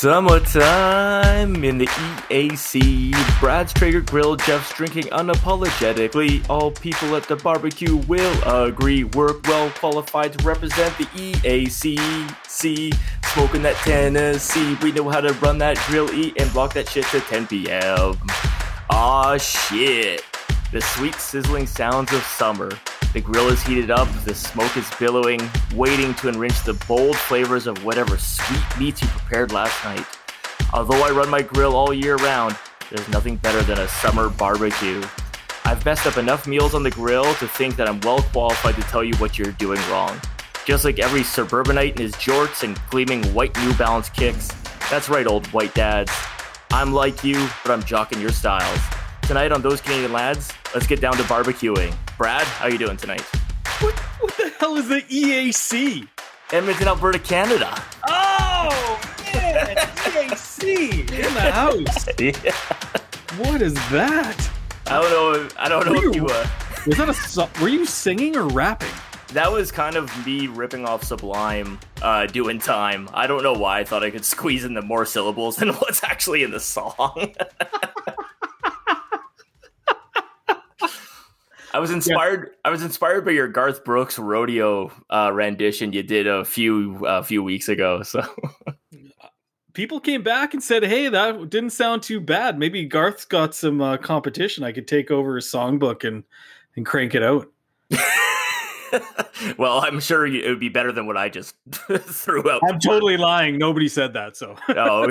Summertime in the EAC. Brad's Traeger Grill, Jeff's drinking unapologetically. All people at the barbecue will agree. We're well qualified to represent the EAC. See, smoking that Tennessee. We know how to run that grill, eat, and block that shit to 10 p.m. Aw, shit. The sweet sizzling sounds of summer. The grill is heated up, the smoke is billowing, waiting to enrich the bold flavors of whatever sweet meats you prepared last night. Although I run my grill all year round, there's nothing better than a summer barbecue. I've messed up enough meals on the grill to think that I'm well qualified to tell you what you're doing wrong. Just like every suburbanite in his jorts and gleaming white New Balance kicks. That's right, old white dads. I'm like you, but I'm jocking your styles. Tonight on Those Canadian Lads, let's get down to barbecuing. Brad, how you doing tonight? What, what the hell is the EAC? Edmonton, Alberta, Canada. Oh man, EAC in the house. yeah. What is that? I don't know. I don't know if you. Uh, Was that a? Were you singing or rapping? that was kind of me ripping off Sublime, uh, doing time. I don't know why I thought I could squeeze in the more syllables than what's actually in the song. I was inspired. I was inspired by your Garth Brooks rodeo uh, rendition you did a few a few weeks ago. So People came back and said, "Hey, that didn't sound too bad. Maybe Garth's got some uh, competition. I could take over his songbook and and crank it out." well, I'm sure it would be better than what I just threw out. I'm totally lying. Nobody said that. So no,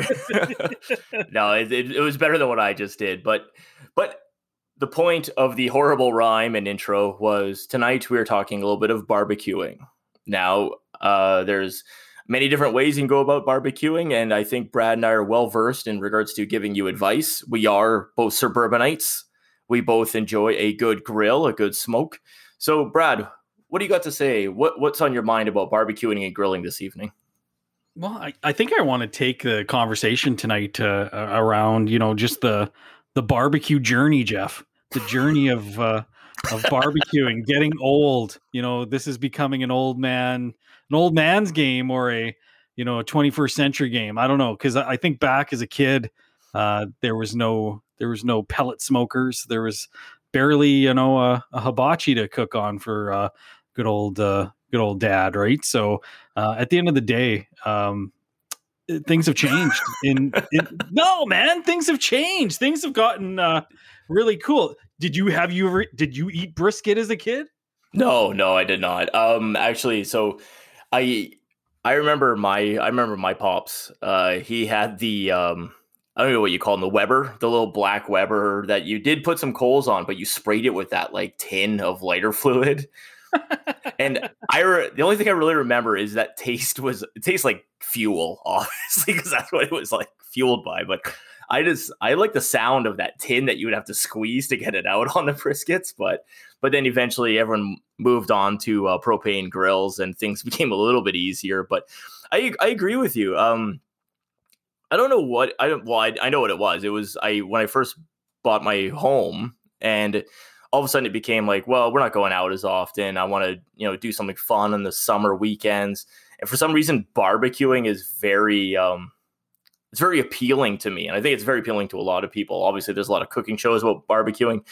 no, it, it, it was better than what I just did. But, but the point of the horrible rhyme and intro was tonight we are talking a little bit of barbecuing. Now, uh, there's many different ways you can go about barbecuing, and I think Brad and I are well versed in regards to giving you advice. We are both suburbanites. We both enjoy a good grill, a good smoke. So, Brad, what do you got to say? What what's on your mind about barbecuing and grilling this evening? Well, I, I think I want to take the conversation tonight uh, around, you know, just the the barbecue journey, Jeff. The journey of uh, of barbecuing, getting old. You know, this is becoming an old man, an old man's game, or a you know a 21st century game. I don't know because I think back as a kid, uh, there was no there was no pellet smokers. There was barely you know a, a hibachi to cook on for uh, good old uh, good old dad, right? So uh, at the end of the day, um, things have changed. In, in no man, things have changed. Things have gotten uh, really cool. Did you have you ever did you eat brisket as a kid? No, no, I did not. Um, actually, so I I remember my I remember my pops. Uh, he had the um, I don't know what you call them, the Weber, the little black Weber that you did put some coals on, but you sprayed it with that like tin of lighter fluid. and I re- the only thing I really remember is that taste was it tastes like fuel, obviously, because that's what it was like fueled by. But I just I like the sound of that tin that you would have to squeeze to get it out on the briskets. But but then eventually everyone moved on to uh, propane grills and things became a little bit easier. But I I agree with you. Um, I don't know what I don't. Well, I, I know what it was. It was I when I first bought my home and all of a sudden it became like, well, we're not going out as often. I want to, you know, do something fun on the summer weekends. And for some reason, barbecuing is very, um, it's very appealing to me. And I think it's very appealing to a lot of people. Obviously, there's a lot of cooking shows about barbecuing,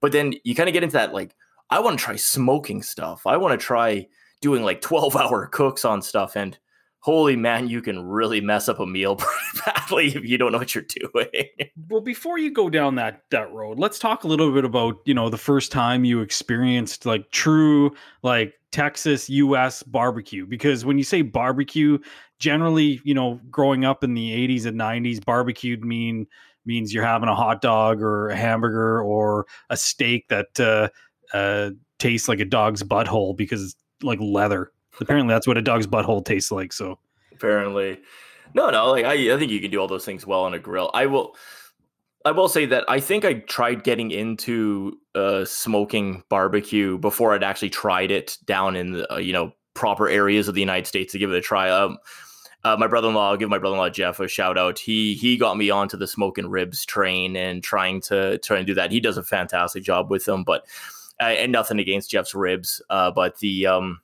but then you kind of get into that, like, I want to try smoking stuff. I want to try doing like 12 hour cooks on stuff. And holy man, you can really mess up a meal badly if you don't know what you're doing. Well, before you go down that that road, let's talk a little bit about you know the first time you experienced like true like Texas U.S. barbecue. Because when you say barbecue, generally you know growing up in the 80s and 90s, barbecued mean means you're having a hot dog or a hamburger or a steak that uh, uh, tastes like a dog's butthole because it's like leather. Apparently, that's what a dog's butthole tastes like. So. Apparently. No no like I, I think you can do all those things well on a grill. I will i will say that i think i tried getting into uh smoking barbecue before i'd actually tried it down in the uh, you know proper areas of the united states to give it a try. Um uh, my brother-in-law i'll give my brother-in-law jeff a shout out he he got me onto the smoking ribs train and trying to try and do that. He does a fantastic job with them but uh, and nothing against jeff's ribs uh but the um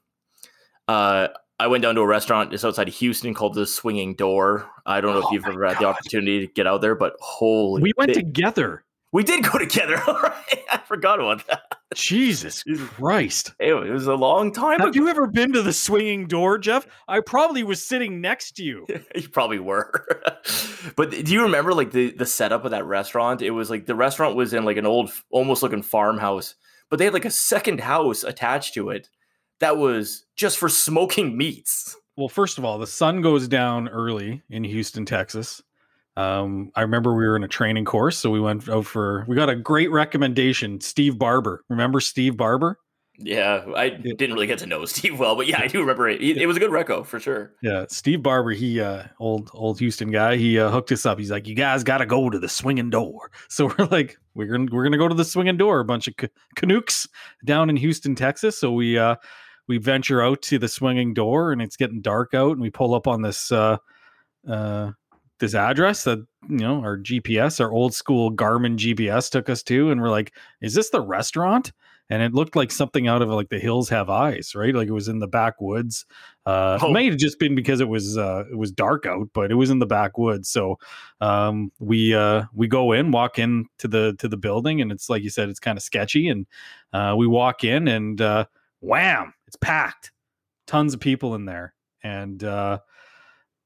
uh I went down to a restaurant just outside of Houston called the Swinging Door. I don't know Oh if you've my ever had the opportunity to get out there, but holy, We went bit- together. we did go together. All right, I forgot about that. Jesus Jesus. Christ. It was a long time Have ago. you ever been to the swinging door, Jeff? I probably was sitting next to you. you probably were. but do you remember like the the setup of that restaurant? It was like the restaurant was in like an old, almost looking farmhouse, but they had like a second house attached to it that was just for smoking meats. Well, first of all, the sun goes down early in Houston, Texas. Um, I remember we were in a training course, so we went out for. We got a great recommendation, Steve Barber. Remember Steve Barber? Yeah, I didn't really get to know Steve well, but yeah, I do remember it. It, it was a good reco for sure. Yeah, Steve Barber. He uh, old old Houston guy. He uh, hooked us up. He's like, "You guys got to go to the swinging door." So we're like, "We're gonna we're gonna go to the swinging door." A bunch of ca- Canucks down in Houston, Texas. So we uh, we venture out to the swinging door, and it's getting dark out, and we pull up on this uh, uh, this address that you know our GPS, our old school Garmin GPS took us to, and we're like, "Is this the restaurant?" And it looked like something out of like The Hills Have Eyes, right? Like it was in the backwoods. Uh, Oh. It may have just been because it was uh, it was dark out, but it was in the backwoods. So um, we uh, we go in, walk in to the to the building, and it's like you said, it's kind of sketchy. And uh, we walk in, and uh, wham, it's packed, tons of people in there. And uh,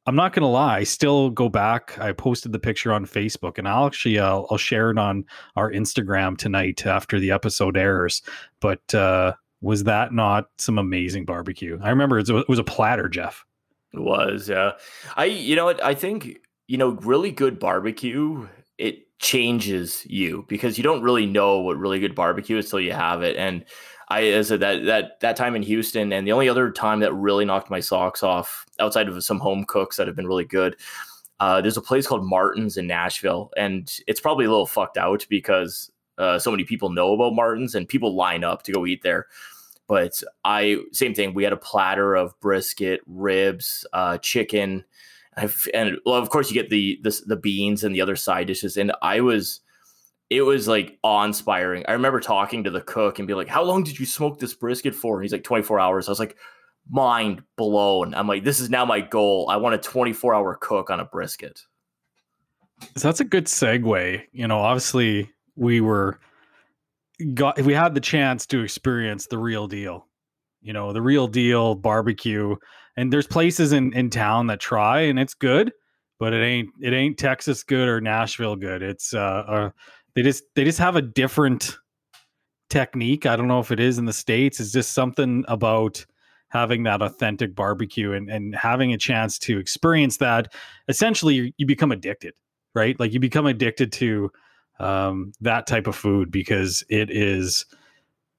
I'm not gonna lie, I still go back. I posted the picture on Facebook, and I'll actually uh, I'll share it on our Instagram tonight after the episode airs. But uh, was that not some amazing barbecue? I remember it was, a platter, Jeff. It was, yeah. I, you know what? I think you know, really good barbecue. It changes you because you don't really know what really good barbecue is till you have it. And I, as I said, that that that time in Houston, and the only other time that really knocked my socks off, outside of some home cooks that have been really good, uh, there's a place called Martin's in Nashville, and it's probably a little fucked out because uh, so many people know about Martin's and people line up to go eat there. But I same thing. We had a platter of brisket, ribs, uh, chicken, I've, and well, of course you get the, the the beans and the other side dishes. And I was, it was like awe inspiring. I remember talking to the cook and be like, "How long did you smoke this brisket for?" And he's like, "24 hours." I was like, mind blown. I'm like, this is now my goal. I want a 24 hour cook on a brisket. So that's a good segue. You know, obviously we were got we had the chance to experience the real deal. You know, the real deal barbecue. And there's places in in town that try and it's good, but it ain't it ain't Texas good or Nashville good. It's uh, uh they just they just have a different technique. I don't know if it is in the states. It's just something about having that authentic barbecue and and having a chance to experience that. Essentially, you, become addicted right? Like you become addicted to um, that type of food because it is,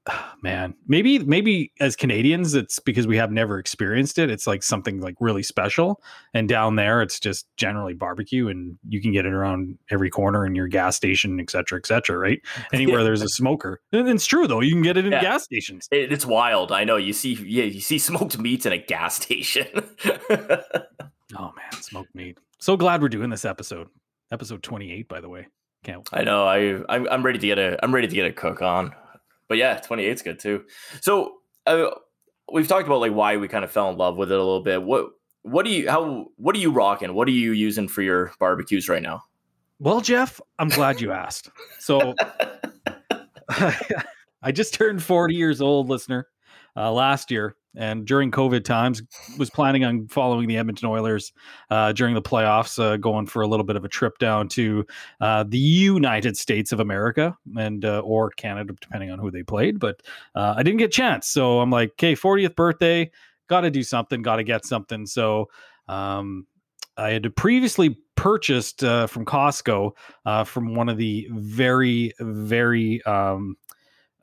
Ah, man. Maybe maybe as Canadians, it's because we have never experienced it. It's like something like really special, and down there, it's just generally barbecue, and you can get it around every corner in your gas station, et cetera, et cetera. Right? Anywhere Yeah. there's a smoker, and it's true though. You can get it in Yeah. gas stations. It, it's wild. I know. You see, yeah, you see smoked meats in a gas station. Oh man, smoked meat. So glad we're doing this episode. Episode 28, by the way. Can't I know. I I'm, I'm ready to get a I'm ready to get a cook on. But yeah, 28 is good too. So uh, we've talked about like why we kind of fell in love with it a little bit. What what do you how what are you rocking? What are you using for your barbecues right now? Well, Jeff, I'm glad you asked. So I just turned 40 years old, listener, uh, last year. And during COVID times, was planning on following the Edmonton Oilers uh, during the playoffs, uh, going for a little bit of a trip down to uh, the United States of America and uh, or Canada, depending on who they played. But uh, I didn't get a chance, so I'm like, okay, 40th birthday, got to do something, got to get something. So um, I had previously purchased uh, from Costco from one of the very, very um,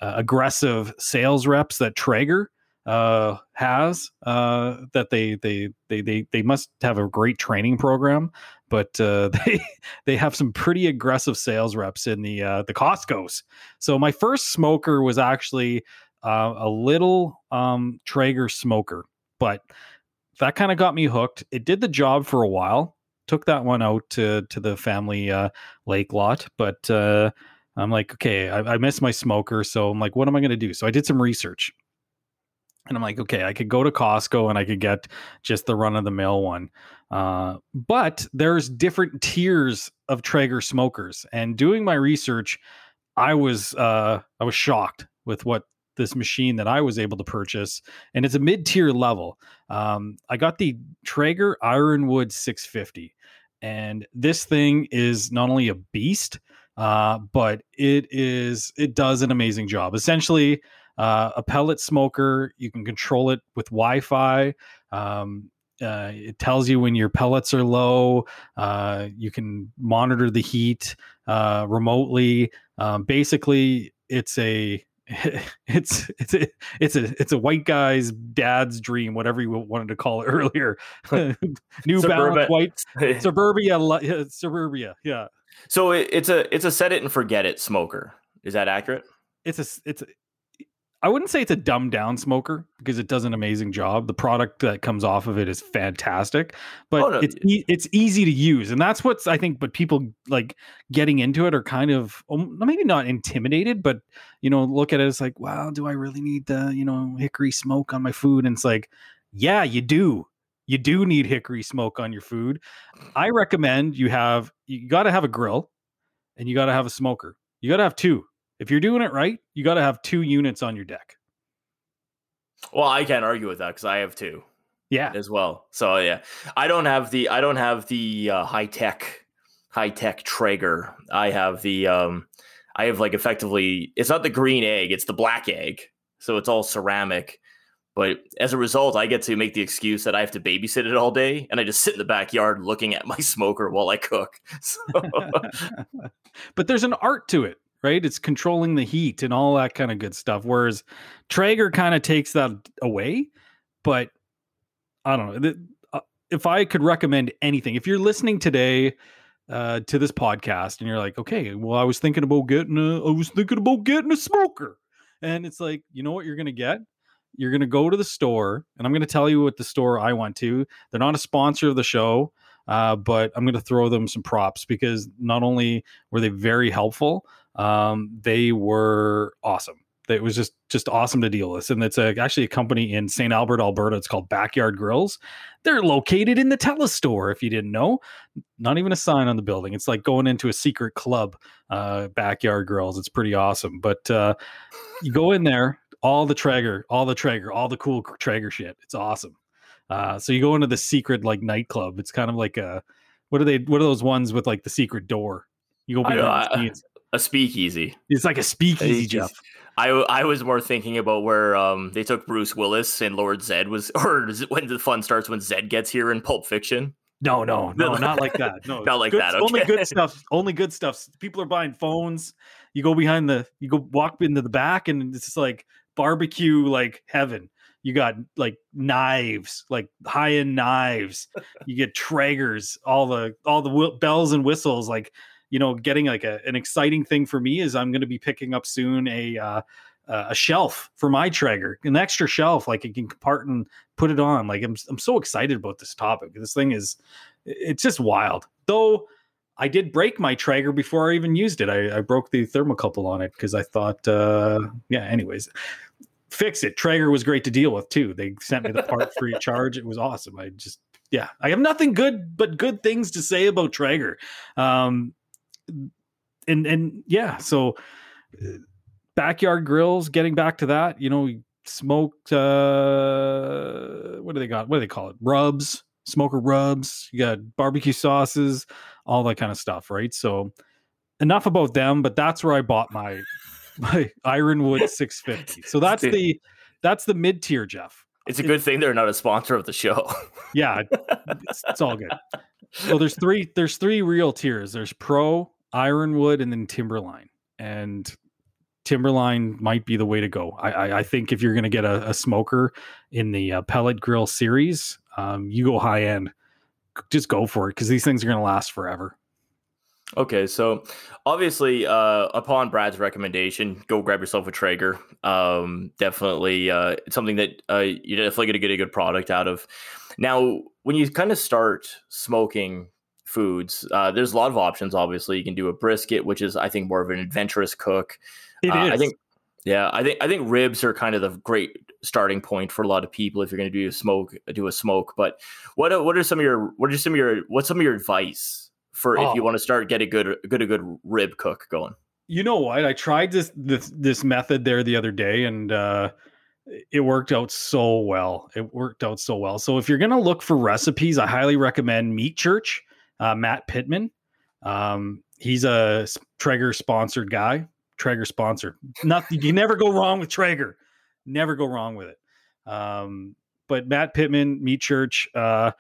aggressive sales reps that Traeger uh, has. Uh, that they, they they they they must have a great training program, but uh, they they have some pretty aggressive sales reps in the uh, the Costco's. So my first smoker was actually uh, a little um, Traeger smoker, but that kind of got me hooked. It did the job for a while. Took that one out to to the family uh, lake lot, but uh, I'm like, okay, I, I miss my smoker, so I'm like, what am I going to do? So I did some research, And I'm like, okay, I could go to Costco and I could get just the run of the mill one. Uh, but there's different tiers of Traeger smokers. And doing my research, I was uh, I was shocked with what this machine that I was able to purchase, and it's a mid tier level. Um, I got the Traeger Ironwood 650, and this thing is not only a beast, uh, but it is it does an amazing job. Essentially, uh, a pellet smoker. You can control it with Wi-Fi. Um, uh, it tells you when your pellets are low. Uh, you can monitor the heat uh, remotely. Um, basically, it's a it's it's a it's a it's a white guy's dad's dream, whatever you wanted to call it earlier. New Balance white suburbia suburbia, yeah. So it, it's a it's a set it and forget it smoker. Is that accurate? It's a it's a, I wouldn't say it's a dumbed down smoker because it does an amazing job. The product that comes off of it is fantastic, but oh, no. it's e- it's easy to use, and that's what's I think. But people like getting into it are kind of um, maybe not intimidated, but you know, look at it as like, wow, do I really need the you know hickory smoke on my food? And it's like, yeah, you do. You do need hickory smoke on your food. I recommend you have you got to have a grill, and you got to have a smoker. You got to have two if you're doing it right, you got to have two units on your deck. Well, I can't argue with that because I have two. Yeah, as well. So yeah, I don't have the I don't have the uh, high tech high tech Traeger. I have the um I have like effectively it's not the green egg, it's the black egg. So it's all ceramic. But as a result, I get to make the excuse that I have to babysit it all day, and I just sit in the backyard looking at my smoker while I cook. So. but there's an art to it right? It's controlling the heat and all that kind of good stuff. Whereas Traeger kind of takes that away. But I don't know. Uh, if I could recommend anything, if you're listening today uh, to this podcast and you're like, okay, well, I was thinking about getting a, I was thinking about getting a smoker, and it's like, you know what you're gonna get? You're gonna go to the store, and I'm gonna tell you what the store I went to. They're not a sponsor of the show. Uh, but I'm going to throw them some props because not only were they very helpful, um, they were awesome. It was just just awesome to deal with, and it's a, actually a company in St. Albert, Alberta. It's called Backyard Grills. They're located in the Telus store. If you didn't know, not even a sign on the building. It's like going into a secret club. Uh, Backyard Grills. It's pretty awesome. But uh, you go in there, all the Traeger, all the Traeger, all the cool Traeger shit. It's awesome. Uh, so you go into the secret like nightclub. It's kind of like a what are they? What are those ones with like the secret door? You go behind the scenes a speakeasy. It's like a speakeasy, Jeff. I I was more thinking about where um they took Bruce Willis and Lord Zed was, or when the fun starts when Zed gets here in Pulp Fiction. No, no, no, not like that. No, not like good, that. Okay. Only good stuff. Only good stuff. People are buying phones. You go behind the, you go walk into the back, and it's like barbecue, like heaven. You got like knives, like high end knives. You get Traegers, all the all the bells and whistles, like you know, getting like a, an exciting thing for me is I'm going to be picking up soon a uh, a shelf for my Traeger, an extra shelf, like I can part and put it on. Like I'm I'm so excited about this topic. This thing is it's just wild. Though I did break my Traeger before I even used it. I, I broke the thermocouple on it because I thought, uh, yeah. Anyways, fix it. Traeger was great to deal with too. They sent me the part free charge. It was awesome. I just yeah, I have nothing good but good things to say about Traeger. Um, and and yeah, so backyard grills. Getting back to that, you know, smoked. Uh, what do they got? What do they call it? Rubs, smoker rubs. You got barbecue sauces, all that kind of stuff, right? So enough about them. But that's where I bought my my Ironwood 650. So that's the that's the mid tier, Jeff. It's a good thing they're not a sponsor of the show. yeah, it's, it's all good. So there's three there's three real tiers. There's pro, Ironwood, and then Timberline. And Timberline might be the way to go. I, I, I think if you're going to get a, a, smoker in the uh, pellet grill series, um, you go high end. Just go for it because these things are going to last forever. Okay, so obviously, uh, upon Brad's recommendation, go grab yourself a Traeger. Um, definitely, uh, something that uh, you're definitely going to get a good product out of. Now, when you kind of start smoking foods. Uh, there's a lot of options. Obviously, you can do a brisket, which is I think more of an adventurous cook. It uh, is. I think Yeah, I think I think ribs are kind of the great starting point for a lot of people if you're going to do a smoke, do a smoke. But what are, what are some of your what are some of your what's some of your advice for oh. if you oh. want to start get a good good a good rib cook going? You know what? I tried this this this method there the other day, and uh, it worked out so well. It worked out so well. So if you're going to look for recipes, I highly recommend Meat Church, uh, Matt Pittman. Um, he's a Traeger sponsored guy. Traeger sponsored. Nothing. You never go wrong with Traeger. Never go wrong with it. Um, but Matt Pittman, Meat Church. Uh,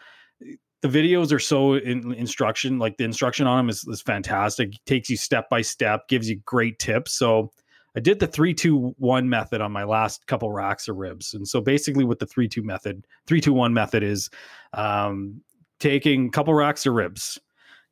the videos are so in instruction. Like the instruction on them is, is fantastic. takes you step by step. Gives you great tips. So I did the three two one method on my last couple racks of ribs, and so basically, what the three two method, three two one method is, um, taking a couple racks of ribs,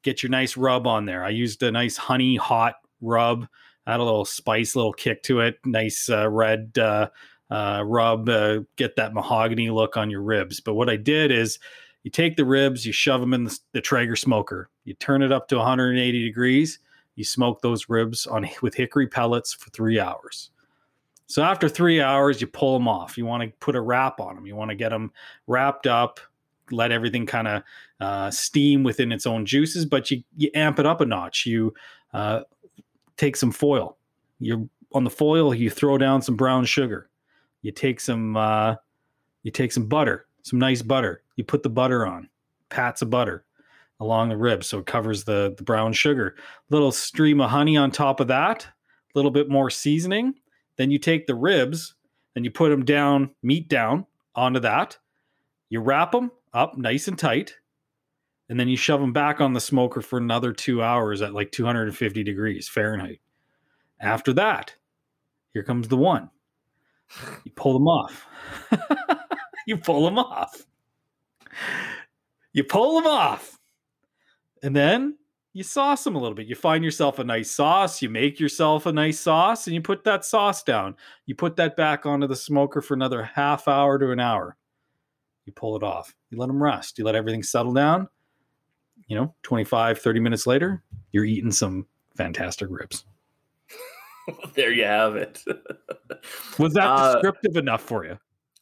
get your nice rub on there. I used a nice honey hot rub, add a little spice, little kick to it, nice uh, red uh, uh, rub, uh, get that mahogany look on your ribs. But what I did is, you take the ribs, you shove them in the, the Traeger smoker, you turn it up to 180 degrees you smoke those ribs on with hickory pellets for three hours. So after three hours, you pull them off. You want to put a wrap on them. You want to get them wrapped up, let everything kind of uh, steam within its own juices, but you, you amp it up a notch. You uh, take some foil. You on the foil, you throw down some brown sugar. You take some uh, you take some butter, some nice butter. You put the butter on, pats of butter along the ribs so it covers the, the brown sugar. Little stream of honey on top of that, a little bit more seasoning. Then you take the ribs and you put them down, meat down onto that. You wrap them up nice and tight, and then you shove them back on the smoker for another two hours at like 250 degrees Fahrenheit. After that, here comes the one. You pull them off. you pull them off. You pull them off and then you sauce them a little bit. You find yourself a nice sauce, you make yourself a nice sauce, and you put that sauce down. You put that back onto the smoker for another half hour to an hour. You pull it off. You let them rest. You let everything settle down. You know, 25, 30 minutes later, you're eating some fantastic ribs. there you have it. Was that uh, descriptive enough for you?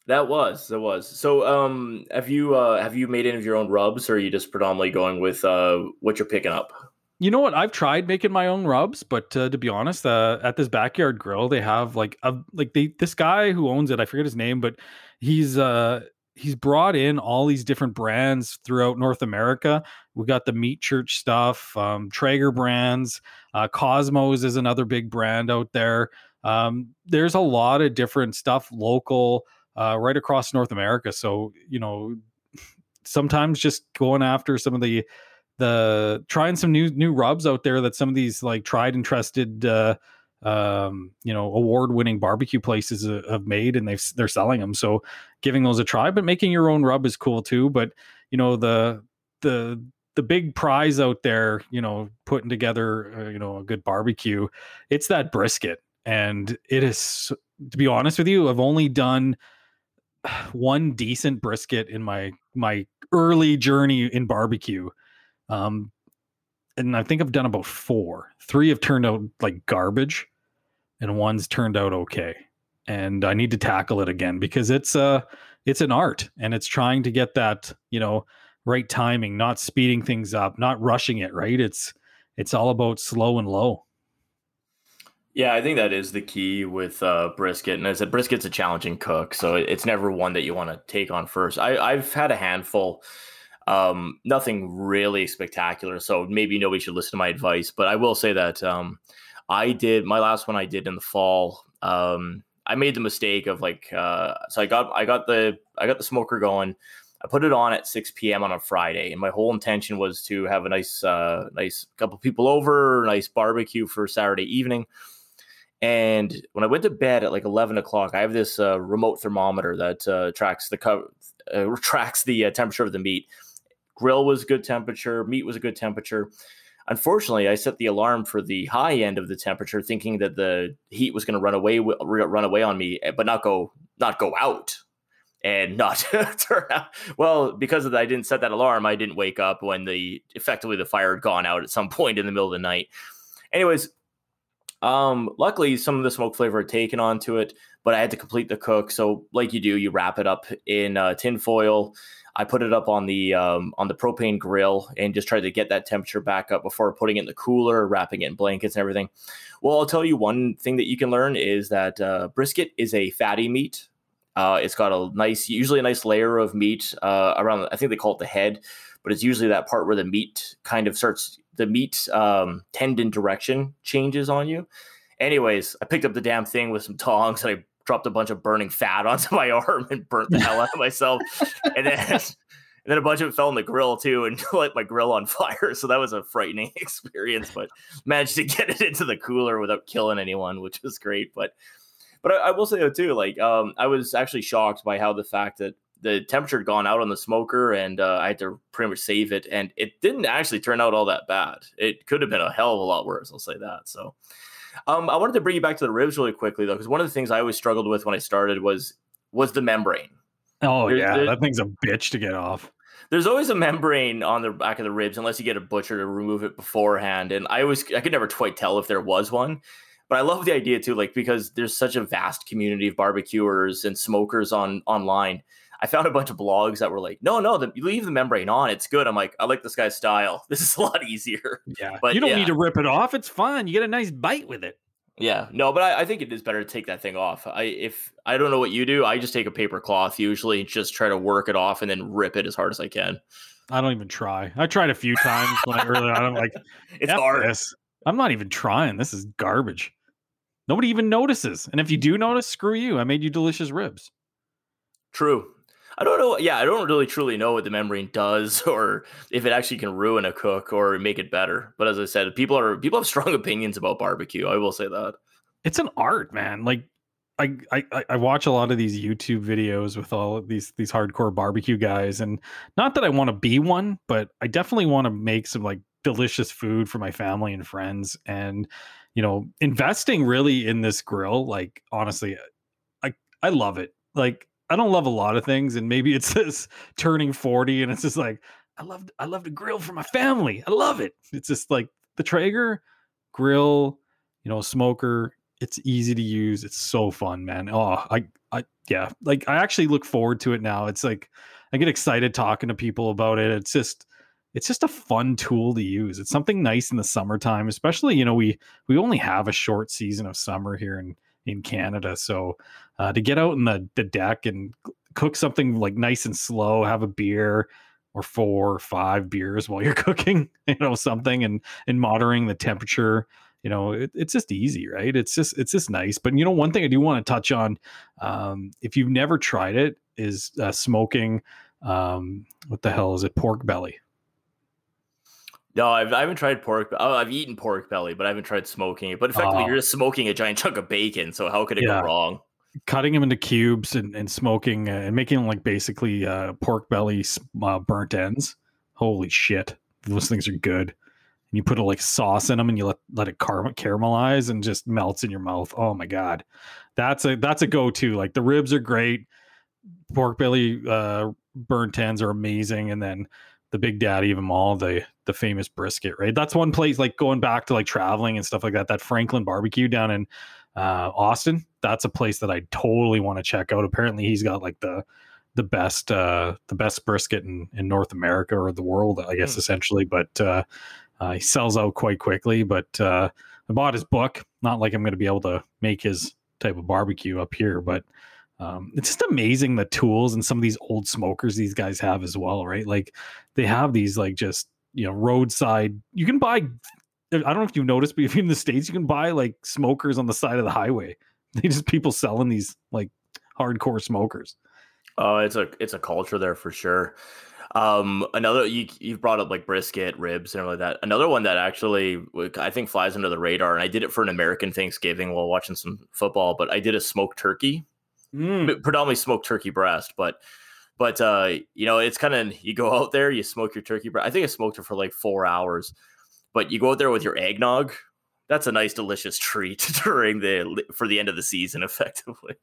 That was that was. So, um, have you uh, have you made any of your own rubs, or are you just predominantly going with uh, what you're picking up? You know what? I've tried making my own rubs, but uh, to be honest, uh, at this backyard grill, they have like a like they this guy who owns it. I forget his name, but he's uh he's brought in all these different brands throughout North America. We got the Meat Church stuff, um, Traeger brands, uh, Cosmos is another big brand out there. Um, there's a lot of different stuff local uh, right across North America. So you know, sometimes just going after some of the the trying some new new rubs out there that some of these like tried and trusted uh, um, you know award winning barbecue places have made and they've they're selling them. So giving those a try, but making your own rub is cool too. But you know the the the big prize out there, you know, putting together, uh, you know, a good barbecue, it's that brisket. And it is, to be honest with you, I've only done one decent brisket in my my early journey in barbecue. Um, and I think I've done about four. Three have turned out like garbage, and one's turned out okay. And I need to tackle it again because it's uh it's an art and it's trying to get that, you know, right timing, not speeding things up, not rushing it, right? It's it's all about slow and low. Yeah, I think that is the key with uh, brisket. And as said brisket's a challenging cook, so it's never one that you want to take on first. I, have had a handful, um, nothing really spectacular. So maybe nobody should listen to my advice. But I will say that um, I did my last one I did in the fall. Um, I made the mistake of like, uh, so I got I got the I got the smoker going. I put it on at 6 p.m. on a Friday, and my whole intention was to have a nice, uh, nice couple people over, nice barbecue for Saturday evening. And when I went to bed at like eleven o'clock, I have this uh, remote thermometer that uh, tracks the co- uh, tracks the uh, temperature of the meat. Grill was good temperature, meat was a good temperature. Unfortunately, I set the alarm for the high end of the temperature, thinking that the heat was going to run away run away on me, eh, but not go not go out and not turn out. Well, because of that, I didn't set that alarm. I didn't wake up when the effectively the fire had gone out at some point in the middle of the night. Anyways, Um, luckily, some of the smoke flavor had taken onto it, but I had to complete the cook. So, like you do, you wrap it up in uh, tin foil. I put it up on the um, on the propane grill and just tried to get that temperature back up before putting it in the cooler, wrapping it in blankets and everything. Well, I'll tell you one thing that you can learn is that uh, brisket is a fatty meat. Uh, it's got a nice, usually a nice layer of meat uh, around. I think they call it the head, but it's usually that part where the meat kind of starts. The meat um, tendon direction changes on you. Anyways, I picked up the damn thing with some tongs and I dropped a bunch of burning fat onto my arm and burnt the hell out of myself. and then and then a bunch of it fell in the grill too and lit my grill on fire. So that was a frightening experience, but managed to get it into the cooler without killing anyone, which was great. But but I, I will say though too, like um, I was actually shocked by how the fact that the temperature had gone out on the smoker and uh, I had to pretty much save it, and it didn't actually turn out all that bad. It could have been a hell of a lot worse. I'll say that. So um, I wanted to bring you back to the ribs really quickly though, because one of the things I always struggled with when I started was was the membrane. Oh there's, yeah, there's, that thing's a bitch to get off. There's always a membrane on the back of the ribs, unless you get a butcher to remove it beforehand. And I always I could never quite tell if there was one. But I love the idea too, like because there's such a vast community of barbecuers and smokers on online. I found a bunch of blogs that were like, no, no, the, leave the membrane on. It's good. I'm like, I like this guy's style. This is a lot easier. Yeah. But you don't yeah. need to rip it off. It's fine. You get a nice bite with it. Yeah. No, but I, I, think it is better to take that thing off. I if I don't know what you do, I just take a paper cloth usually and just try to work it off and then rip it as hard as I can. I don't even try. I tried a few times when I early on. I'm like, it's hard. This. I'm not even trying. This is garbage. Nobody even notices. And if you do notice, screw you. I made you delicious ribs. True. I don't know. Yeah, I don't really truly know what the membrane does, or if it actually can ruin a cook or make it better. But as I said, people are people have strong opinions about barbecue. I will say that it's an art, man. Like I, I I watch a lot of these YouTube videos with all of these these hardcore barbecue guys, and not that I want to be one, but I definitely want to make some like delicious food for my family and friends. And you know, investing really in this grill, like honestly, I I love it. Like I don't love a lot of things, and maybe it's this turning 40, and it's just like I love I love to grill for my family. I love it. It's just like the Traeger grill, you know, smoker. It's easy to use. It's so fun, man. Oh, I I yeah, like I actually look forward to it now. It's like I get excited talking to people about it. It's just it's just a fun tool to use. It's something nice in the summertime, especially, you know, we we only have a short season of summer here in in Canada. So uh, to get out in the, the deck and cook something like nice and slow, have a beer or four or five beers while you're cooking, you know, something and and monitoring the temperature. You know, it, it's just easy, right? It's just it's just nice. But you know, one thing I do want to touch on, um, if you've never tried it, is uh, smoking. Um, what the hell is it? Pork belly. No, I've, I haven't tried pork. Oh, I've eaten pork belly, but I haven't tried smoking it. But effectively, uh, you're just smoking a giant chunk of bacon. So how could it yeah. go wrong? Cutting them into cubes and, and smoking uh, and making them like basically uh, pork belly uh, burnt ends. Holy shit, those things are good. And you put a like sauce in them and you let let it car- caramelize and just melts in your mouth. Oh my god, that's a that's a go to. Like the ribs are great. Pork belly uh, burnt ends are amazing, and then the big daddy of them all, the the famous brisket, right? That's one place like going back to like traveling and stuff like that. That Franklin barbecue down in uh, Austin, that's a place that I totally want to check out. Apparently, he's got like the the best uh, the best brisket in, in North America or the world, I guess, mm. essentially. But uh, uh, he sells out quite quickly. But uh, I bought his book. Not like I'm going to be able to make his type of barbecue up here, but um, it's just amazing the tools and some of these old smokers these guys have as well, right? Like they have these like just you know roadside. You can buy. I don't know if you've noticed, but if you're in the states, you can buy like smokers on the side of the highway. They just people selling these like hardcore smokers. Oh, it's a it's a culture there for sure. Um, another you you've brought up like brisket, ribs, and like that. Another one that actually I think flies under the radar, and I did it for an American Thanksgiving while watching some football. But I did a smoked turkey mm. predominantly smoked turkey breast, but but uh, you know, it's kind of you go out there, you smoke your turkey breast. I think I smoked it for like four hours, but you go out there with your eggnog. That's a nice, delicious treat during the for the end of the season, effectively.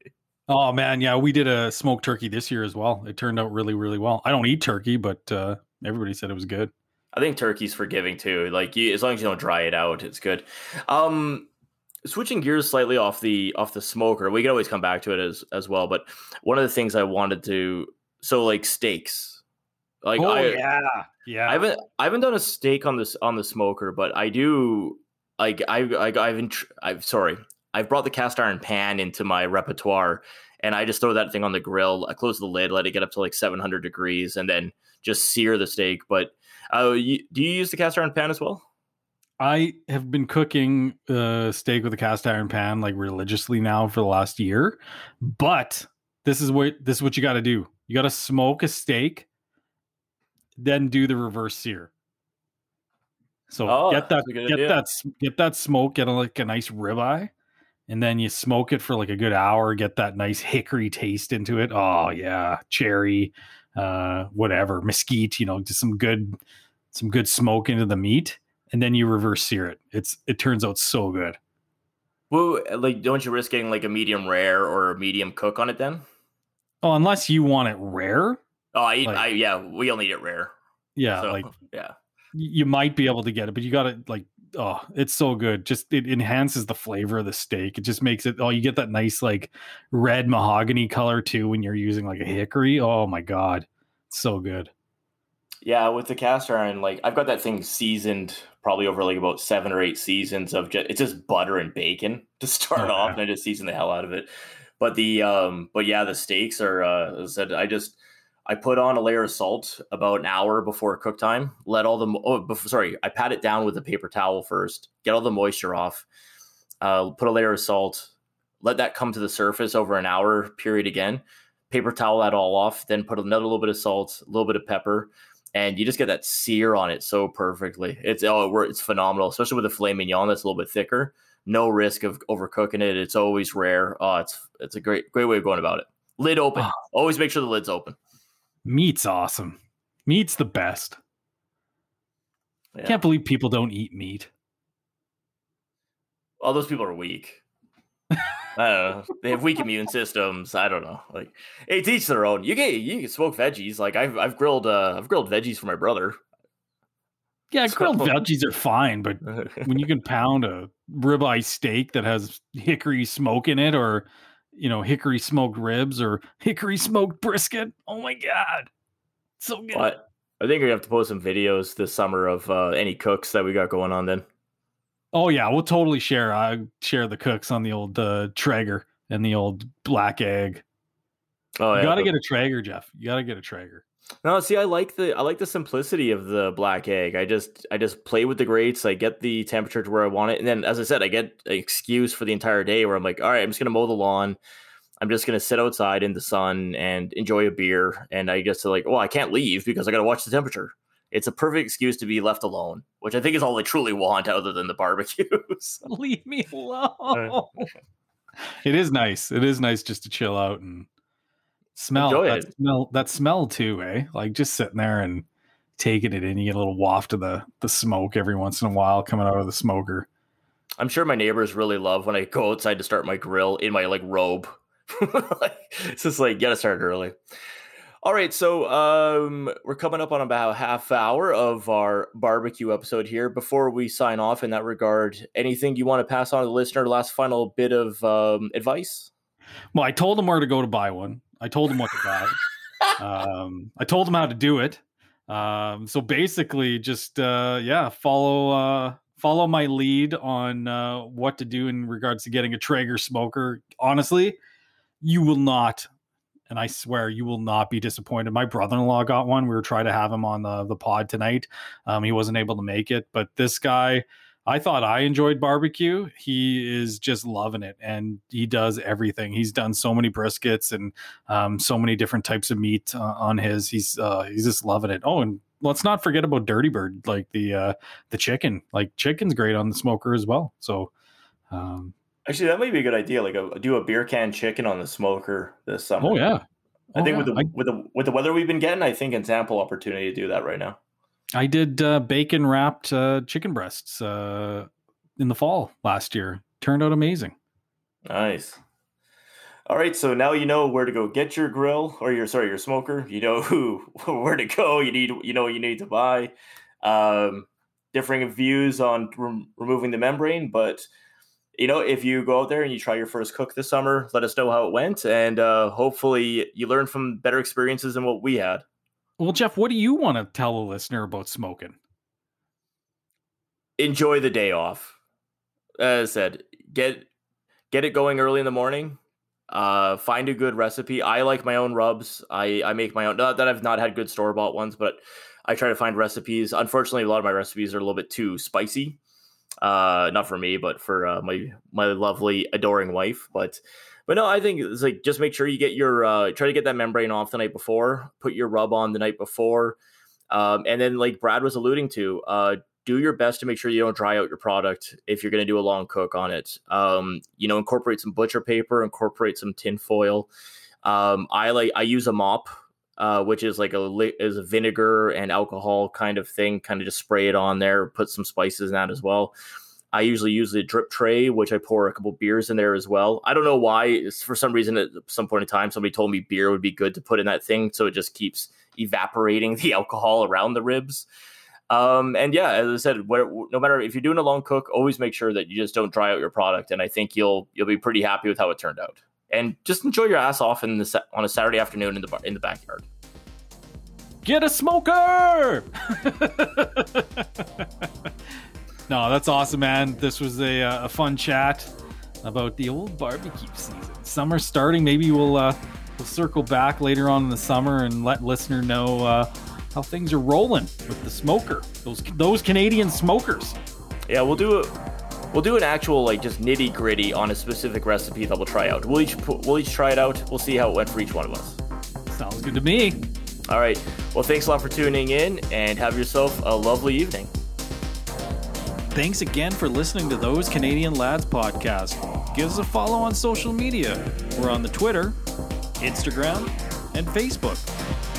Oh man, yeah, we did a smoked turkey this year as well. It turned out really, really well. I don't eat turkey, but uh, everybody said it was good. I think turkey's forgiving too. Like you, as long as you don't dry it out, it's good. Um, switching gears slightly off the off the smoker, we can always come back to it as as well. But one of the things I wanted to so like steaks, like oh I, yeah, yeah. I haven't I haven't done a steak on this on the smoker, but I do like I I I've int- I've sorry I've brought the cast iron pan into my repertoire, and I just throw that thing on the grill. I close the lid, let it get up to like 700 degrees, and then just sear the steak. But uh, you, do you use the cast iron pan as well? I have been cooking uh, steak with a cast iron pan like religiously now for the last year, but this is what this is what you got to do. You got to smoke a steak, then do the reverse sear. So Oh, get that get idea. that get that smoke, get a, like a nice ribeye, and then you smoke it for like a good hour. Get that nice hickory taste into it. Oh yeah, cherry, uh, whatever, mesquite. You know, just some good some good smoke into the meat, and then you reverse sear it. It's it turns out so good. Well, like, don't you risk getting like a medium rare or a medium cook on it then? Oh, unless you want it rare, Oh, I. Like- I yeah, we only eat it rare. yeah, so, like yeah. you might be able to get it, but you got to like, oh, it's so good. Just it enhances the flavor of the steak. It just makes it. Oh, you get that nice like red mahogany color too when you're using like a hickory. Oh my god, it's so good. Yeah, with the cast iron, like I've got that thing seasoned probably over like about seven or eight seasons of just it's just butter and bacon to start Oh, off, and I just season the hell out of it. But the um, but yeah, the steaks are. Uh, as I said I just I put on a layer of salt about an hour before cook time. Let all the oh, before, sorry, I pat it down with a paper towel first. Get all the moisture off. Uh, put a layer of salt. Let that come to the surface over an hour period again. Paper towel that all off. Then put another little bit of salt, a little bit of pepper, and you just get that sear on it so perfectly. It's oh, it it's phenomenal, especially with a filet mignon that's a little bit thicker. No risk of overcooking it. It's always rare. Oh, it's it's a great great way of going about it. Lid open. Ah. Always make sure the lid's open. Meat's awesome. Meat's the best. Yeah. Can't believe people don't eat meat. All those people are weak. I. They have weak immune systems. I don't know. Like, hey, each their own. You can you can smoke veggies. Like I've I've grilled uh I've grilled veggies for my brother. Yeah, So- grilled veggies are fine, but when you can pound a ribeye steak that has hickory smoke in it or you know hickory smoked ribs or hickory smoked brisket. Oh my god. So good. But I think gonna have to post some videos this summer of uh, any cooks that we got going on. Then. Oh yeah. We'll totally share i share the cooks on the old uh, traeger and the old black egg. Oh you yeah, gotta but- get a traeger jeff. You gotta get a traeger No, see, I like the I like the simplicity of the black egg. I just I just play with the grates. I get the temperature to where I want it, and then as I said, I get an excuse for the entire day where I'm like, all right, I'm just gonna mow the lawn. I'm just gonna sit outside in the sun and enjoy a beer. And I just like, well, I can't leave because I gotta watch the temperature. It's a perfect excuse to be left alone, which I think is all I truly want, other than the barbecues. leave me alone it is nice it is nice just to chill out and smell Enjoy that it. smell that smell too eh like just sitting there and taking it in you get a little waft of the the smoke every once in a while coming out of the smoker I'm sure my neighbors really love when I go outside to start my grill in my like robe. like, it's just like gotta start early. All right, so um, we're coming up on about a half hour of our barbecue episode here. Before we sign off in that regard, anything you want to pass on to the listener? Last final bit of um, advice. Well, I told him where to go to buy one. I told him what to buy. um, I told him how to do it. Um, so basically, just uh, yeah, follow uh, follow my lead on uh, what to do in regards to getting a Traeger smoker. Honestly, you will not, and I swear you will not be disappointed. My brother in law got one. We were trying to have him on the the pod tonight. Um, he wasn't able to make it, but this guy. I thought I enjoyed barbecue. He is just loving it, and he does everything. He's done so many briskets and um, so many different types of meat uh, on his. He's uh, he's just loving it. Oh, and let's not forget about Dirty Bird, like the uh, the chicken. Like chicken's great on the smoker as well. So, um, Actually, that might be a good idea. Like a, do a beer can chicken on the smoker this summer. oh yeah, I Oh, think with the I- with the with the weather we've been getting, I think it's ample opportunity to do that right now. I did uh, bacon wrapped uh, chicken breasts uh, in the fall last year. Turned out amazing. Nice. All right, so now you know where to go get your grill or your sorry your smoker. You know who where to go. You need you know you need to buy. Um, differing views on rem- removing the membrane, but you know, if you go out there and you try your first cook this summer, let us know how it went, and uh, hopefully you learn from better experiences than what we had. Well, Jeff, what do you want to tell a listener about smoking? Enjoy the day off. As I said, get get it going early in the morning. Uh, find a good recipe. I like my own rubs. I I make my own. Not that I've not had good store bought ones, but I try to find recipes. Unfortunately, a lot of my recipes are a little bit too spicy. Uh, not for me, but for uh, my my lovely adoring wife. But but no, I think it's like just make sure you get your uh, try to get that membrane off the night before. Put your rub on the night before, um, and then like Brad was alluding to, uh, do your best to make sure you don't dry out your product if you're going to do a long cook on it. Um, you know, incorporate some butcher paper, incorporate some tin foil. Um, I like I use a mop, uh, which is like a is a vinegar and alcohol kind of thing. Kind of just spray it on there, put some spices in that as well. I usually use the drip tray, which I pour a couple beers in there as well. I don't know why. It's for some reason, at some point in time, somebody told me beer would be good to put in that thing, so it just keeps evaporating the alcohol around the ribs. Um, and yeah, as I said, where, no matter if you're doing a long cook, always make sure that you just don't dry out your product. And I think you'll you'll be pretty happy with how it turned out. And just enjoy your ass off in the on a Saturday afternoon in the in the backyard. Get a smoker. no, that's awesome, man. This was a, uh, a fun chat about the old barbecue season. Summer starting. Maybe we'll uh, we'll circle back later on in the summer and let listener know. Uh, how things are rolling with the smoker. Those those Canadian smokers. Yeah, we'll do it. We'll do an actual like just nitty gritty on a specific recipe that we'll try out. We'll each we'll each try it out. We'll see how it went for each one of us. Sounds good to me. All right. Well, thanks a lot for tuning in, and have yourself a lovely evening. Thanks again for listening to Those Canadian Lads podcast. Give us a follow on social media. We're on the Twitter, Instagram, and Facebook.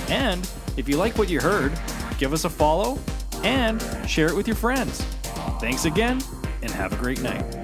And if you like what you heard, give us a follow and share it with your friends. Thanks again, and have a great night.